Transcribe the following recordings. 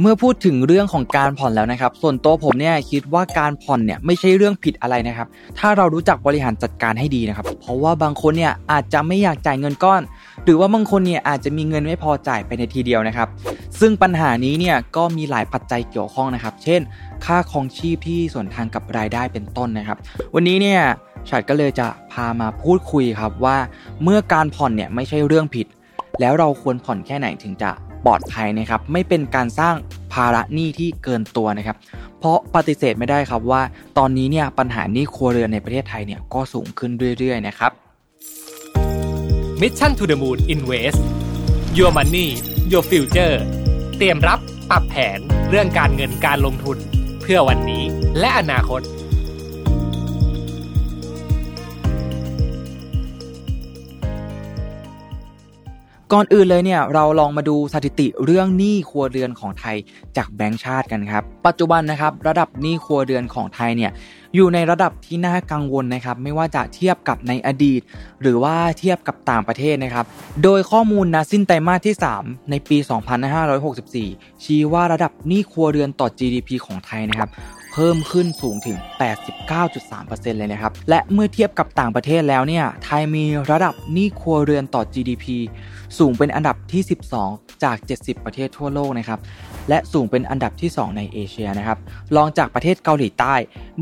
เมื่อพูดถึงเรื่องของการผ่อนแล้วนะครับ ส่วนตัวผมเนี่ยคิดว่าการผ่อนเนี่ยไม่ใช่เรื่องผิดอะไรนะครับ ถ้าเรารู้จักบริหารจัดการให้ดีนะครับ เพราะว่าบางคนเนี่ยอาจจะไม่อยากจ่ายเงินก้อน หรือว่าบางคนเนี่ยอาจจะมีเงินไม่พอจ่ายไปในทีเดียวนะครับ ซึ่งปัญหานี้เนี่ยก็มีหลายปัจจัยเกี่ยวข้องนะครับ เช่น ค่าครองชีพที่ส่วนทางกับรายได้เป็นต้นนะครับ วันนี้เนี่ยฉัดก็เลยจะพามาพูดคุยครับว่า เมื่อการผ่อนเนี่ยไม่ใช่เรื่องผิด แล้วเราควรผ่อนแค่ไหนถึงจะ ปลอดภัยนะครับไม่เป็นการสร้างภาระหนี้ที่เกินตัวนะครับ เพราะปฏิเสธไม่ได้ครับว่า ตอนนี้เนี่ยปัญหาหนี้ครัวเรือนในประเทศไทยเนี่ยก็สูงขึ้นเรื่อยๆนะครับ Mission to the Moon Invest Your Money Your Future เตรียมรับปรับแผนเรื่องการเงินการลงทุน เพื่อวันนี้และอนาคต ก่อนอื่นเลยเนี่ยเราลองมาดูสถิติเรื่องหนี้ครัวเรือนของไทยจากแบงก์ชาติกันครับ ปัจจุบันนะครับระดับหนี้ครัวเรือนของไทยเนี่ยอยู่ในระดับที่น่ากังวลนะครับ ไม่ว่าจะเทียบกับในอดีต หรือว่าเทียบกับต่างประเทศนะครับ โดยข้อมูลนะสิ้นไตรมาสที่ 3 ในปี 2564 ชี้ว่าระดับหนี้ครัวเรือนต่อ GDP ของไทยนะครับ เพิ่มขึ้นสูงถึง 89.3%เลยนะครับ และเมื่อเทียบกับต่างประเทศแล้วเนี่ย ไทยมีระดับหนี้ครัวเรือนต่อ GDP สูงเป็นอันดับที่ 12 จาก 70 ประเทศทั่วโลกนะครับ และสูงเป็นอันดับที่ 2 ในเอเชียนะครับ รองจากประเทศเกาหลีใต้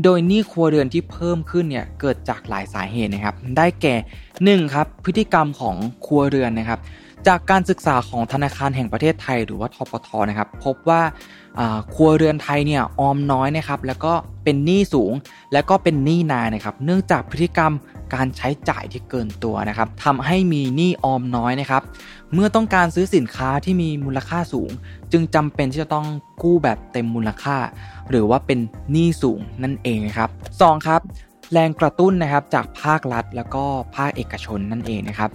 โดยหนี้ครัวเรือนที่เพิ่มขึ้นเนี่ย เกิดจากหลายสาเหตุนะครับ ได้แก่ 1. ครับ พฤติกรรมของครัวเรือนนะครับ จากการศึกษาของธนาคารแห่งประเทศไทย หรือว่าทปทนะครับ พบว่าครัวเรือนไทยเนี่ยออมน้อยนะครับแล้วก็เป็นหนี้สูง แล้วก็เป็นหนี้นานนะครับ เนื่องจากพฤติกรรมการใช้จ่ายที่เกินตัวนะครับทำให้มีหนี้ออมน้อยนะครับ เมื่อต้องการซื้อสินค้าที่มีมูลค่าสูง จึงจำเป็นที่จะต้องกู้แบบเต็มมูลค่า หรือว่าเป็นหนี้สูงนั่นเองครับสองครับแรงกระตุ้นนะครับจากภาครัฐแล้วก็ภาคเอกชนนั่นเองนะครับ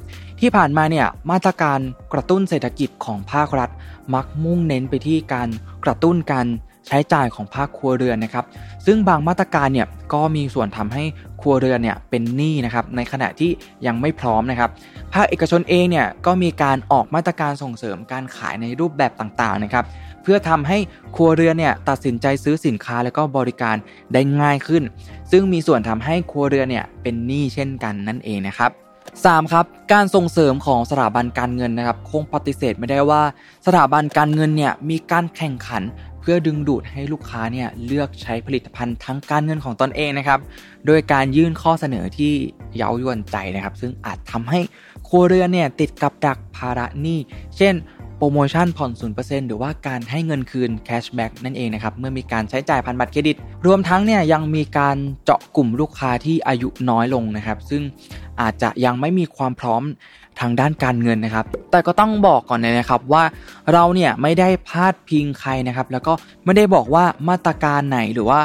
ที่ผ่านมาเนี่ยมาตรการกระตุ้นเศรษฐกิจของภาครัฐ มักมุ่งเน้นไปที่การกระตุ้นการใช้จ่ายของภาคครัวเรือนนะครับ ซึ่งบางมาตรการเนี่ยก็มีส่วนทำให้ครัวเรือนเนี่ยเป็นหนี้นะครับในขณะที่ยังไม่พร้อมนะครับ ภาคเอกชนเองเนี่ยก็มีการออกมาตรการส่งเสริมการขายในรูปแบบต่างๆนะครับ เพื่อทำให้ครัวเรือนเนี่ยตัดสินใจซื้อสินค้าและก็บริการได้ง่ายขึ้น ซึ่งมีส่วนทำให้ครัวเรือนเนี่ยเป็นหนี้เช่นกันนั่นเองนะครับ 3. ครับการส่งเสริมของสถาบันการเงินนะครับคงปฏิเสธไม่ได้ว่า สถาบันการเงินเนี่ยมีการแข่งขัน เพื่อดึงดูดให้ลูกค้าเนี่ยเลือกใช้ผลิตภัณฑ์ทั้งการเงินของตนเองนะครับโดยการยื่นข้อเสนอที่เย้ายวนใจนะครับ ซึ่งอาจทำให้ครัวเรือนเนี่ยติดกับดักภาระหนี้เช่น โปรโมชั่นผ่อน 0%หรือว่าการให้เงินคืนแคชแบ็กนั่นเองนะครับ เมื่อมีการใช้จ่ายผ่านบัตรเครดิต รวมทั้งเนี่ยยังมีการเจาะกลุ่มลูกค้าที่อายุน้อยลงนะครับ ซึ่งอาจจะยังไม่มีความพร้อมทางด้านการเงินนะครับ แต่ก็ต้องบอกก่อนเลยนะครับว่าเราเนี่ยไม่ได้พาดพิงใครนะครับ แล้วก็ไม่ได้บอกว่ามาตรการไหนหรือว่า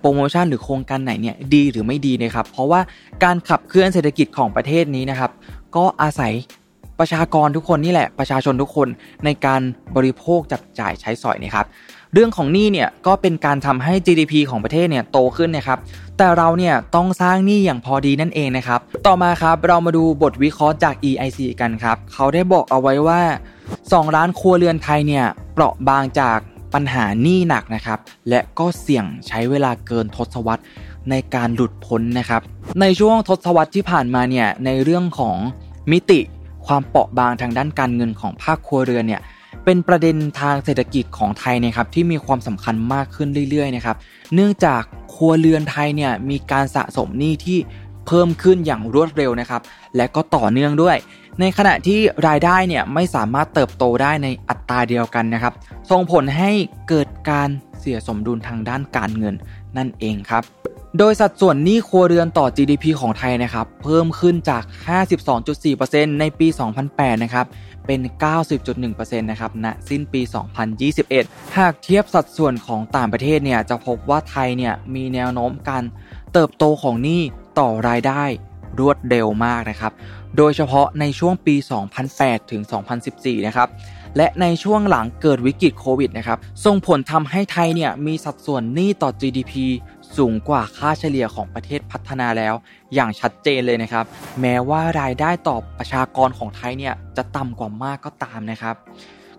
โปรโมชั่นหรือโครงการไหนเนี่ยดีหรือไม่ดีนะครับ เพราะว่าการขับเคลื่อนเศรษฐกิจของประเทศนี้นะครับ ก็อาศัย ประชากรทุกคนนี่แหละประชาชนทุกคนในการบริโภคจับจ่ายใช้สอยนะครับเรื่องของหนี้เนี่ยก็เป็นการทำให้ GDP ของประเทศเนี่ยโตขึ้นนะครับ แต่เราเนี่ยต้องสร้างหนี้อย่างพอดีนั่นเองนะครับ ต่อมาครับเรามาดูบทวิเคราะห์จาก EIC กันครับ เขาได้บอกเอาไว้ว่า 2 ล้านครัวเรือนไทยเนี่ยเปราะบางจากปัญหาหนี้หนักนะครับ และก็เสี่ยงใช้เวลาเกินทศวรรษในการหลุดพ้นนะครับ ในช่วงทศวรรษที่ผ่านมาเนี่ยในเรื่องของมิติ ความเปราะบางทางด้านการเงินของภาคครัวเรือนเนี่ยเป็นประเด็นทางเศรษฐกิจของไทยนะครับที่มีความสำคัญมากขึ้นเรื่อยๆนะครับเนื่องจากครัวเรือนไทยเนี่ยมีการสะสมหนี้ที่เพิ่มขึ้นอย่างรวดเร็วนะครับและก็ต่อเนื่องด้วย ในขณะที่รายได้เนี่ยไม่สามารถเติบโตได้ในอัตราเดียวกันนะครับส่งผลให้เกิดการเสียสมดุลทางด้านการเงิน นั่นเองครับ โดยสัดส่วนหนี้ครัวเรือนต่อ GDP ของไทยนะครับ เพิ่มขึ้นจาก 52.4%ในปี 2008 นะครับ เป็น 90.1%นะครับณสิ้นปี 2021 หากเทียบสัดส่วนของต่างประเทศเนี่ย จะพบว่าไทยเนี่ยมีแนวโน้มการเติบโตของหนี้ต่อรายได้รวดเร็วมากนะครับ โดยเฉพาะในช่วงปี 2008 ถึง 2014 นะครับ และในช่วงหลังเกิดวิกฤตโควิดนะครับส่งผลทำให้ไทยเนี่ยมีสัดส่วนหนี้ต่อ GDP สูงกว่าค่าเฉลี่ยของประเทศพัฒนาแล้ว อย่างชัดเจนเลยนะครับ แม้ว่ารายได้ต่อประชากรของไทยเนี่ยจะต่ำกว่ามากก็ตามนะครับ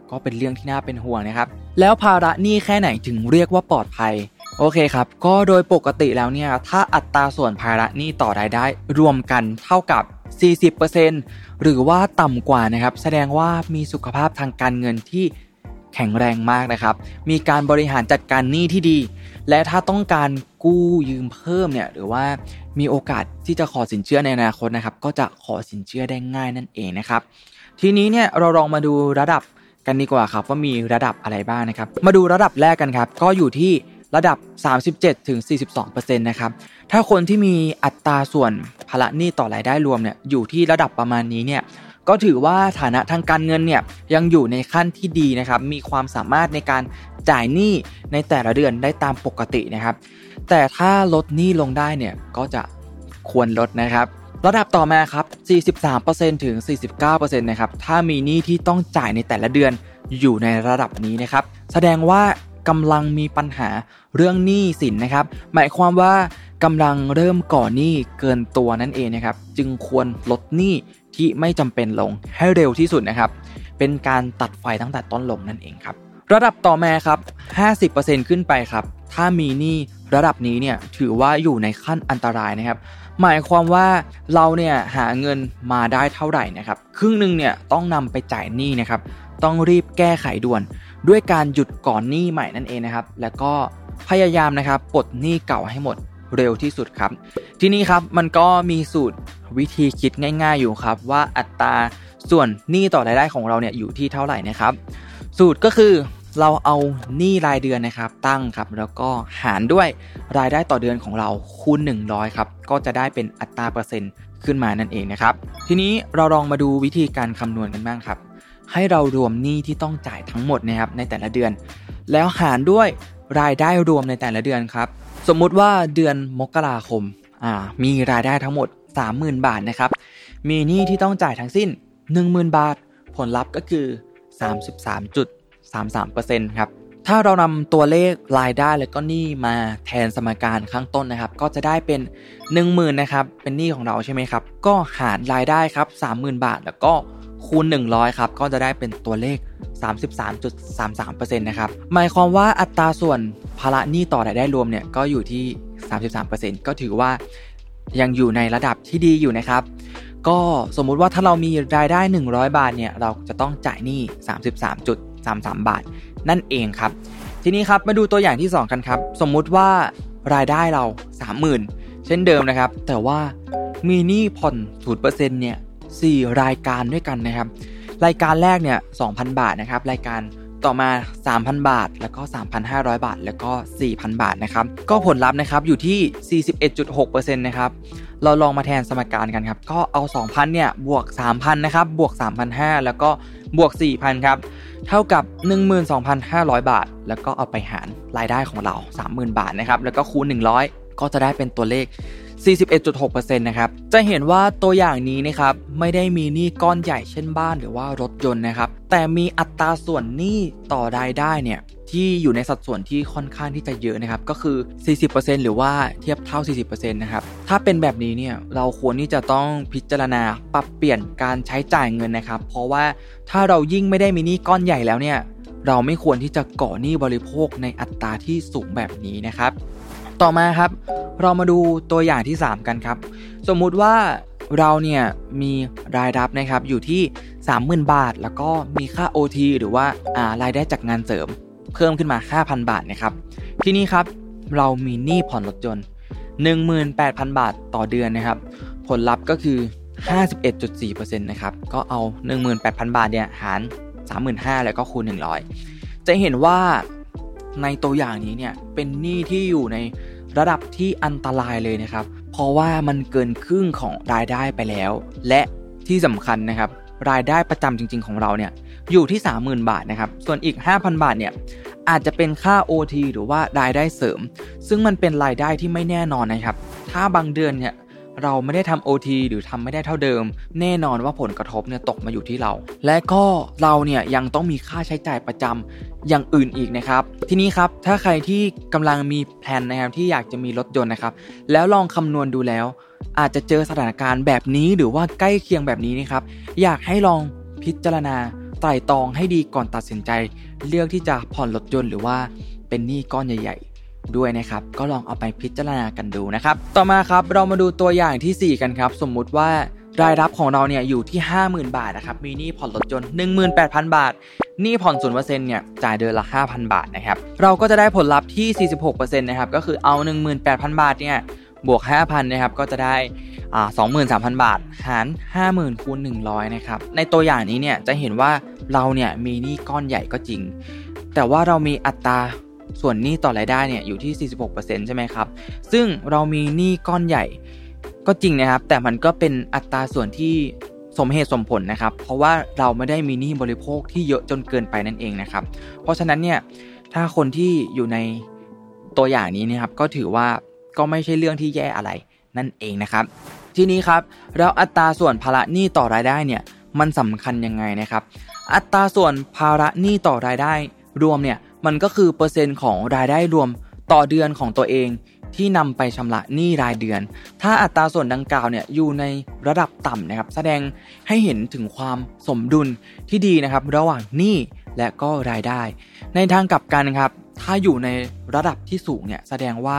กก็เป็นเรื่องที่น่าเป็นห่วงนะครับ แล้วภาระหนี้แค่ไหนถึงเรียกว่าปลอดภัยโอเคครับ ก็โดยปกติแล้วเนี่ย ถ้าอัตราส่วนภาระหนี้ต่อรายได้รวมกันเท่ากับ 40%หรือว่าต่ำกว่านะครับ แสดงว่ามีสุขภาพทางการเงินที่แข็งแรงมากนะครับ มีการบริหารจัดการหนี้ที่ดี และถ้าต้องการกู้ยืมเพิ่มเนี่ยหรือว่ามีโอกาสที่จะขอสินเชื่อในอนาคตนะครับ ก็จะขอสินเชื่อได้ง่ายนั่นเองนะครับ ทีนี้เนี่ยเราลองมาดูระดับกันดีกว่าครับว่ามีระดับอะไรบ้างนะครับ มาดูระดับแรกกันครับ ก็อยู่ที่ ระดับ 37ถึง42%นะครับ ถ้าคนที่มีอัตราส่วนภาระหนี้ต่อรายได้รวมเนี่ยอยู่ที่ระดับประมาณนี้เนี่ยก็ถือว่าฐานะทางการเงินเนี่ยยังอยู่ในขั้นที่ดีนะครับ มีความสามารถในการจ่ายหนี้ในแต่ละเดือนได้ตามปกตินะครับ แต่ถ้าลดหนี้ลงได้เนี่ยก็จะควรลดนะครับ ระดับต่อมาครับ 43%ถึง 49%นะครับ ถ้ามีหนี้ที่ต้องจ่ายในแต่ละเดือนอยู่ในระดับนี้นะครับ แสดงว่า กำลังมีปัญหาเรื่องหนี้สินนะครับ หมายความว่ากำลังเริ่มก่อหนี้เกินตัวนั่นเองนะครับ จึงควรลดหนี้ที่ไม่จำเป็นลงให้เร็วที่สุดนะครับ เป็นการตัดไฟตั้งแต่ต้นลมนั่นเองครับ ระดับต่อมาครับ 50%ขึ้นไปครับ ถ้ามีหนี้ระดับนี้เนี่ยถือว่าอยู่ในขั้นอันตรายนะครับ หมายความว่าเราเนี่ยหาเงินมาได้เท่าไหร่นะครับ ครึ่งหนึ่งเนี่ยต้องนำไปจ่ายหนี้นะครับ ต้องรีบแก้ไขด่วน ด้วยการหยุดก่อนหนี้ใหม่นั่นเองนะครับ แล้วก็พยายามนะครับปลดหนี้เก่าให้หมดเร็วที่สุดครับ ที่นี้ครับมันก็มีสูตรวิธีคิดง่าย ๆ อยู่ครับ ว่าอัตราส่วนหนี้ต่อรายได้ของเราเนี่ยอยู่ที่เท่าไหร่นะครับ สูตรก็คือเราเอาหนี้รายเดือนนะครับ ตั้งครับ แล้วก็หารด้วยรายได้ต่อเดือนของเราคูณ 100ครับก็จะได้เป็นอัตราเปอร์เซ็นต์ขึ้นมานั่นเองนะครับ ทีนี้เราลองมาดูวิธีการคำนวณกันบ้างครับ ให้เรารวมหนี้ที่ต้องจ่ายทั้งหมดนะครับในแต่ละเดือน แล้วหารด้วยรายได้รวมในแต่ละเดือนครับ สมมุติว่าเดือนมกราคมอ่ามีรายได้ทั้งหมด 30,000 บาทนะครับ มีหนี้ที่ต้องจ่ายทั้งสิ้น 10,000 บาท ผลลัพธ์ก็คือ 33.33%ครับถ้าเรานำตัวเลขรายได้และก็หนี้มาแทนสมการข้างต้นนะครับ ก็จะได้เป็น 10,000นะครับเป็นหนี้ของเราใช่ไหมครับ ก็หารรายได้ครับ30,000 บาท แล้วก็ คูณ 100 ครับ ก็จะได้เป็นตัวเลข 33.33%นะครับ หมายความว่าอัตราส่วนภาระหนี้ต่อรายได้รวมเนี่ยก็อยู่ที่ 33%ก็ถือว่ายังอยู่ในระดับที่ดีอยู่นะครับ ก็สมมุติว่าถ้าเรามีรายได้ 100 บาทเนี่ยเราจะต้องจ่ายหนี้ 33.33 บาท นั่นเองครับ ทีนี้ครับมาดูตัวอย่างที่ 2 กันครับ สมมุติว่ารายได้เรา 30,000 เช่นเดิมนะครับ แต่ว่ามีหนี้ผ่อน0%เนี่ย 4 รายการด้วยกันนะครับ รายการแรกเนี่ย 2,000 บาทนะครับ รายการต่อมา 3,000 บาท แล้วก็ 3,500 บาท แล้วก็ 4,000 บาทนะครับ ก็ผลลัพธ์นะครับอยู่ที่ 41.6%นะครับ เราลองมาแทนสมการกันครับ ก็เอา 2,000 เนี่ย บวก 3,000 นะครับ บวก 3,500 แล้วก็บวก 4,000 ครับ เท่ากับ 12,500 บาท แล้วก็เอาไปหารรายได้ของเรา 30,000 บาทนะครับ แล้วก็คูณ 100 ก็จะได้เป็นตัวเลข 41.6%นะครับ จะเห็นว่าตัวอย่างนี้นะครับไม่ได้มีหนี้ก้อนใหญ่เช่นบ้านหรือว่ารถยนต์นะครับ แต่มีอัตราส่วนหนี้ต่อรายได้เนี่ยที่อยู่ในสัดส่วนที่ค่อนข้างที่จะเยอะนะครับ ก็คือ 40%หรือว่าเทียบเท่า 40%นะครับ ถ้าเป็นแบบนี้เนี่ยเราควรที่จะต้องพิจารณาปรับเปลี่ยนการใช้จ่ายเงินนะครับ เพราะว่าถ้าเรายิ่งไม่ได้มีหนี้ก้อนใหญ่แล้วเนี่ยเราไม่ควรที่จะก่อหนี้บริโภคในอัตราที่สูงแบบนี้นะครับ ต่อมาครับ เรามาดูตัวอย่างที่ 3 กันครับ สมมุติว่าเราเนี่ยมีรายรับนะครับอยู่ที่ 30,000 บาท แล้วก็มีค่า OT หรือว่าารายได้จากงานเสริม เพิ่มขึ้นมา 5,000 บาทนะครับทีนี้ครับเรามีหนี้ผ่อนรถยนต์ 18,000 บาทต่อเดือนนะครับ ผลลัพธ์ก็คือ 51.4%นะครับก็เอา 18,000 บาทเนี่ยหาร 35,000 แล้วก็คูณ 100 จะเห็นว่า ในตัวอย่างนี้เนี่ยเป็นหนี้ที่อยู่ในระดับที่อันตรายเลยนะครับ เพราะว่ามันเกินครึ่งของรายได้ไปแล้ว และที่สำคัญนะครับ รายได้ประจำจริง ๆ ของเราเนี่ยอยู่ที่ 30,000 บาทนะครับ ส่วนอีก 5,000 บาทเนี่ยอาจจะเป็นค่า OT หรือว่ารายได้เสริม ซึ่งมันเป็นรายได้ที่ไม่แน่นอนนะครับ ถ้าบางเดือนเนี่ย เราไม่ได้ทำ OT หรือทำไม่ได้เท่าเดิม แน่นอนว่าผลกระทบเนี่ยตกมาอยู่ที่เรา และก็เราเนี่ยยังต้องมีค่าใช้จ่ายประจำอย่างอื่นอีกนะครับ ทีนี้ครับถ้าใครที่กำลังมีแผนนะครับที่อยากจะมีรถยนต์นะครับ แล้วลองคำนวณดูแล้ว อาจจะเจอสถานการณ์แบบนี้หรือว่าใกล้เคียงแบบนี้นะครับ อยากให้ลองพิจารณาไตร่ตรองให้ดีก่อนตัดสินใจ เลือกที่จะผ่อนรถยนต์หรือว่าเป็นหนี้ก้อนใหญ่ ๆ ด้วยนะครับก็ลองเอาไปพิจารณากันดูนะครับต่อมาครับเรามาดูตัวอย่างที่ 4 กันครับ สมมุติว่ารายรับของเราเนี่ยอยู่ที่ 50,000 บาทนะครับมีหนี้ผ่อนรถยนต์18,000 บาทหนี้ผ่อนศูนย์เปอร์เซ็นต์เนี่ยจ่ายเดือนละ 5,000 บาทนะครับเราก็จะได้ผลลัพธ์ที่ 46%นะครับก็คือเอา 18,000 บาทเนี่ยบวก 5,000นะครับก็จะได้อ่า23,000 บาท หาร 50,000คูณ100นะครับในตัวอย่างนี้เนี่ยจะเห็นว่าเราเนี่ยมีหนี้ก้อนใหญ่ก็จริง แต่ว่าเรามีอัตรา ส่วนหนี้ต่อรายได้เนี่ยอยู่ที่ 46%ใช่ไหมครับ ซึ่งเรามีหนี้ก้อนใหญ่ก็จริงนะครับ แต่มันก็เป็นอัตราส่วนที่สมเหตุสมผลนะครับ เพราะว่าเราไม่ได้มีหนี้บริโภคที่เยอะจนเกินไปนั่นเองนะครับ เพราะฉะนั้นเนี่ยถ้าคนที่อยู่ในตัวอย่างนี้นะครับก็ถือว่าก็ไม่ใช่เรื่องที่แย่อะไรนั่นเองนะครับ ทีนี้ครับแล้วอัตราส่วนภาระหนี้ต่อรายได้เนี่ยมันสำคัญยังไงนะครับ อัตราส่วนภาระหนี้ต่อรายได้รวมเนี่ย มันก็คือเปอร์เซ็นต์ของรายได้รวมต่อเดือนของตัวเองที่นำไปชำระหนี้รายเดือน ถ้าอัตราส่วนดังกล่าวเนี่ยอยู่ในระดับต่ำนะครับ แสดงให้เห็นถึงความสมดุลที่ดีนะครับ ระหว่างหนี้และก็รายได้ ในทางกลับกันครับ ถ้าอยู่ในระดับที่สูงเนี่ยแสดงว่า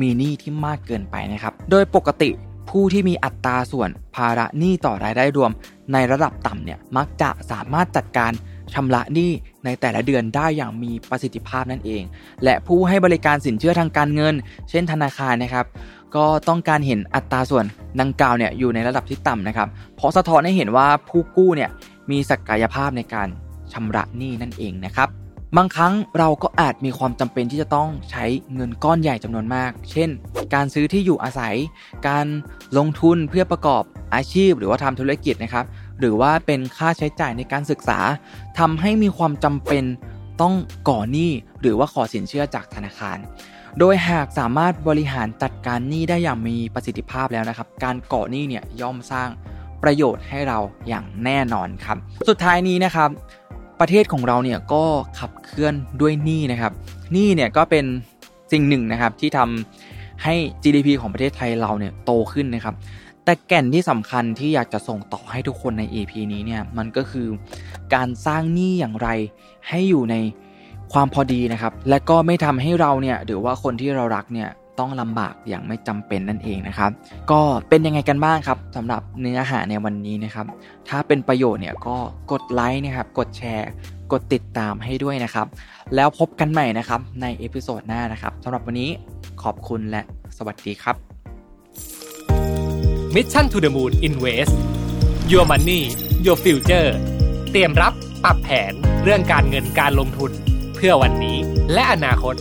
มีหนี้ที่มากเกินไปนะครับ โดยปกติผู้ที่มีอัตราส่วนภาระหนี้ต่อรายได้รวม ในระดับต่ำเนี่ยมักจะสามารถจัดการ ชำระหนี้ในแต่ละเดือนได้อย่างมีประสิทธิภาพนั่นเอง และผู้ให้บริการสินเชื่อทางการเงิน เช่นธนาคารนะครับ ก็ต้องการเห็นอัตราส่วนดังกล่าวเนี่ยอยู่ในระดับที่ต่ำนะครับ เพราะสะท้อนให้เห็นว่าผู้กู้เนี่ยมีศักยภาพในการชำระหนี้นั่นเองนะครับบางครั้งเราก็อาจมีความจำเป็นที่จะต้องใช้เงินก้อนใหญ่จำนวนมาก เช่น การซื้อที่อยู่อาศัย การลงทุนเพื่อประกอบอาชีพ หรือว่าทำธุรกิจนะครับ หรือว่าเป็นค่าใช้จ่ายในการศึกษาทำให้มีความจำเป็นต้องก่อหนี้หรือว่าขอสินเชื่อจากธนาคาร โดยหากสามารถบริหารจัดการหนี้ได้อย่างมีประสิทธิภาพแล้วนะครับ การก่อหนี้เนี่ยย่อมสร้างประโยชน์ให้เราอย่างแน่นอนครับ สุดท้ายนี้นะครับ ประเทศของเราเนี่ยก็ขับเคลื่อนด้วยหนี้นะครับหนี้เนี่ยก็เป็นสิ่งหนึ่งนะครับที่ทำให้ GDP ของประเทศไทยเราเนี่ยโตขึ้นนะครับ แต่แก่นที่สำคัญที่อยากจะส่งต่อให้ทุกคนใน EP นี้เนี่ยมันก็คือการสร้างหนี้อย่างไรให้อยู่ในความพอดีนะครับ และก็ไม่ทำให้เราเนี่ยหรือว่าคนที่เรารักเนี่ยต้องลำบากอย่างไม่จำเป็นนั่นเองนะครับ ก็เป็นยังไงกันบ้างครับสำหรับเนื้อหาในวันนี้นะครับ ถ้าเป็นประโยชน์เนี่ยก็กดไลค์นะครับ กดแชร์ กดติดตามให้ด้วยนะครับ แล้วพบกันใหม่นะครับใน episode หน้านะครับสำหรับวันนี้ขอบคุณและสวัสดีครับ Mission to the Moon Invest Your Money Your Future เตรียมรับปรับแผนเรื่องการเงินการลงทุน เพื่อวันนี้และอนาคต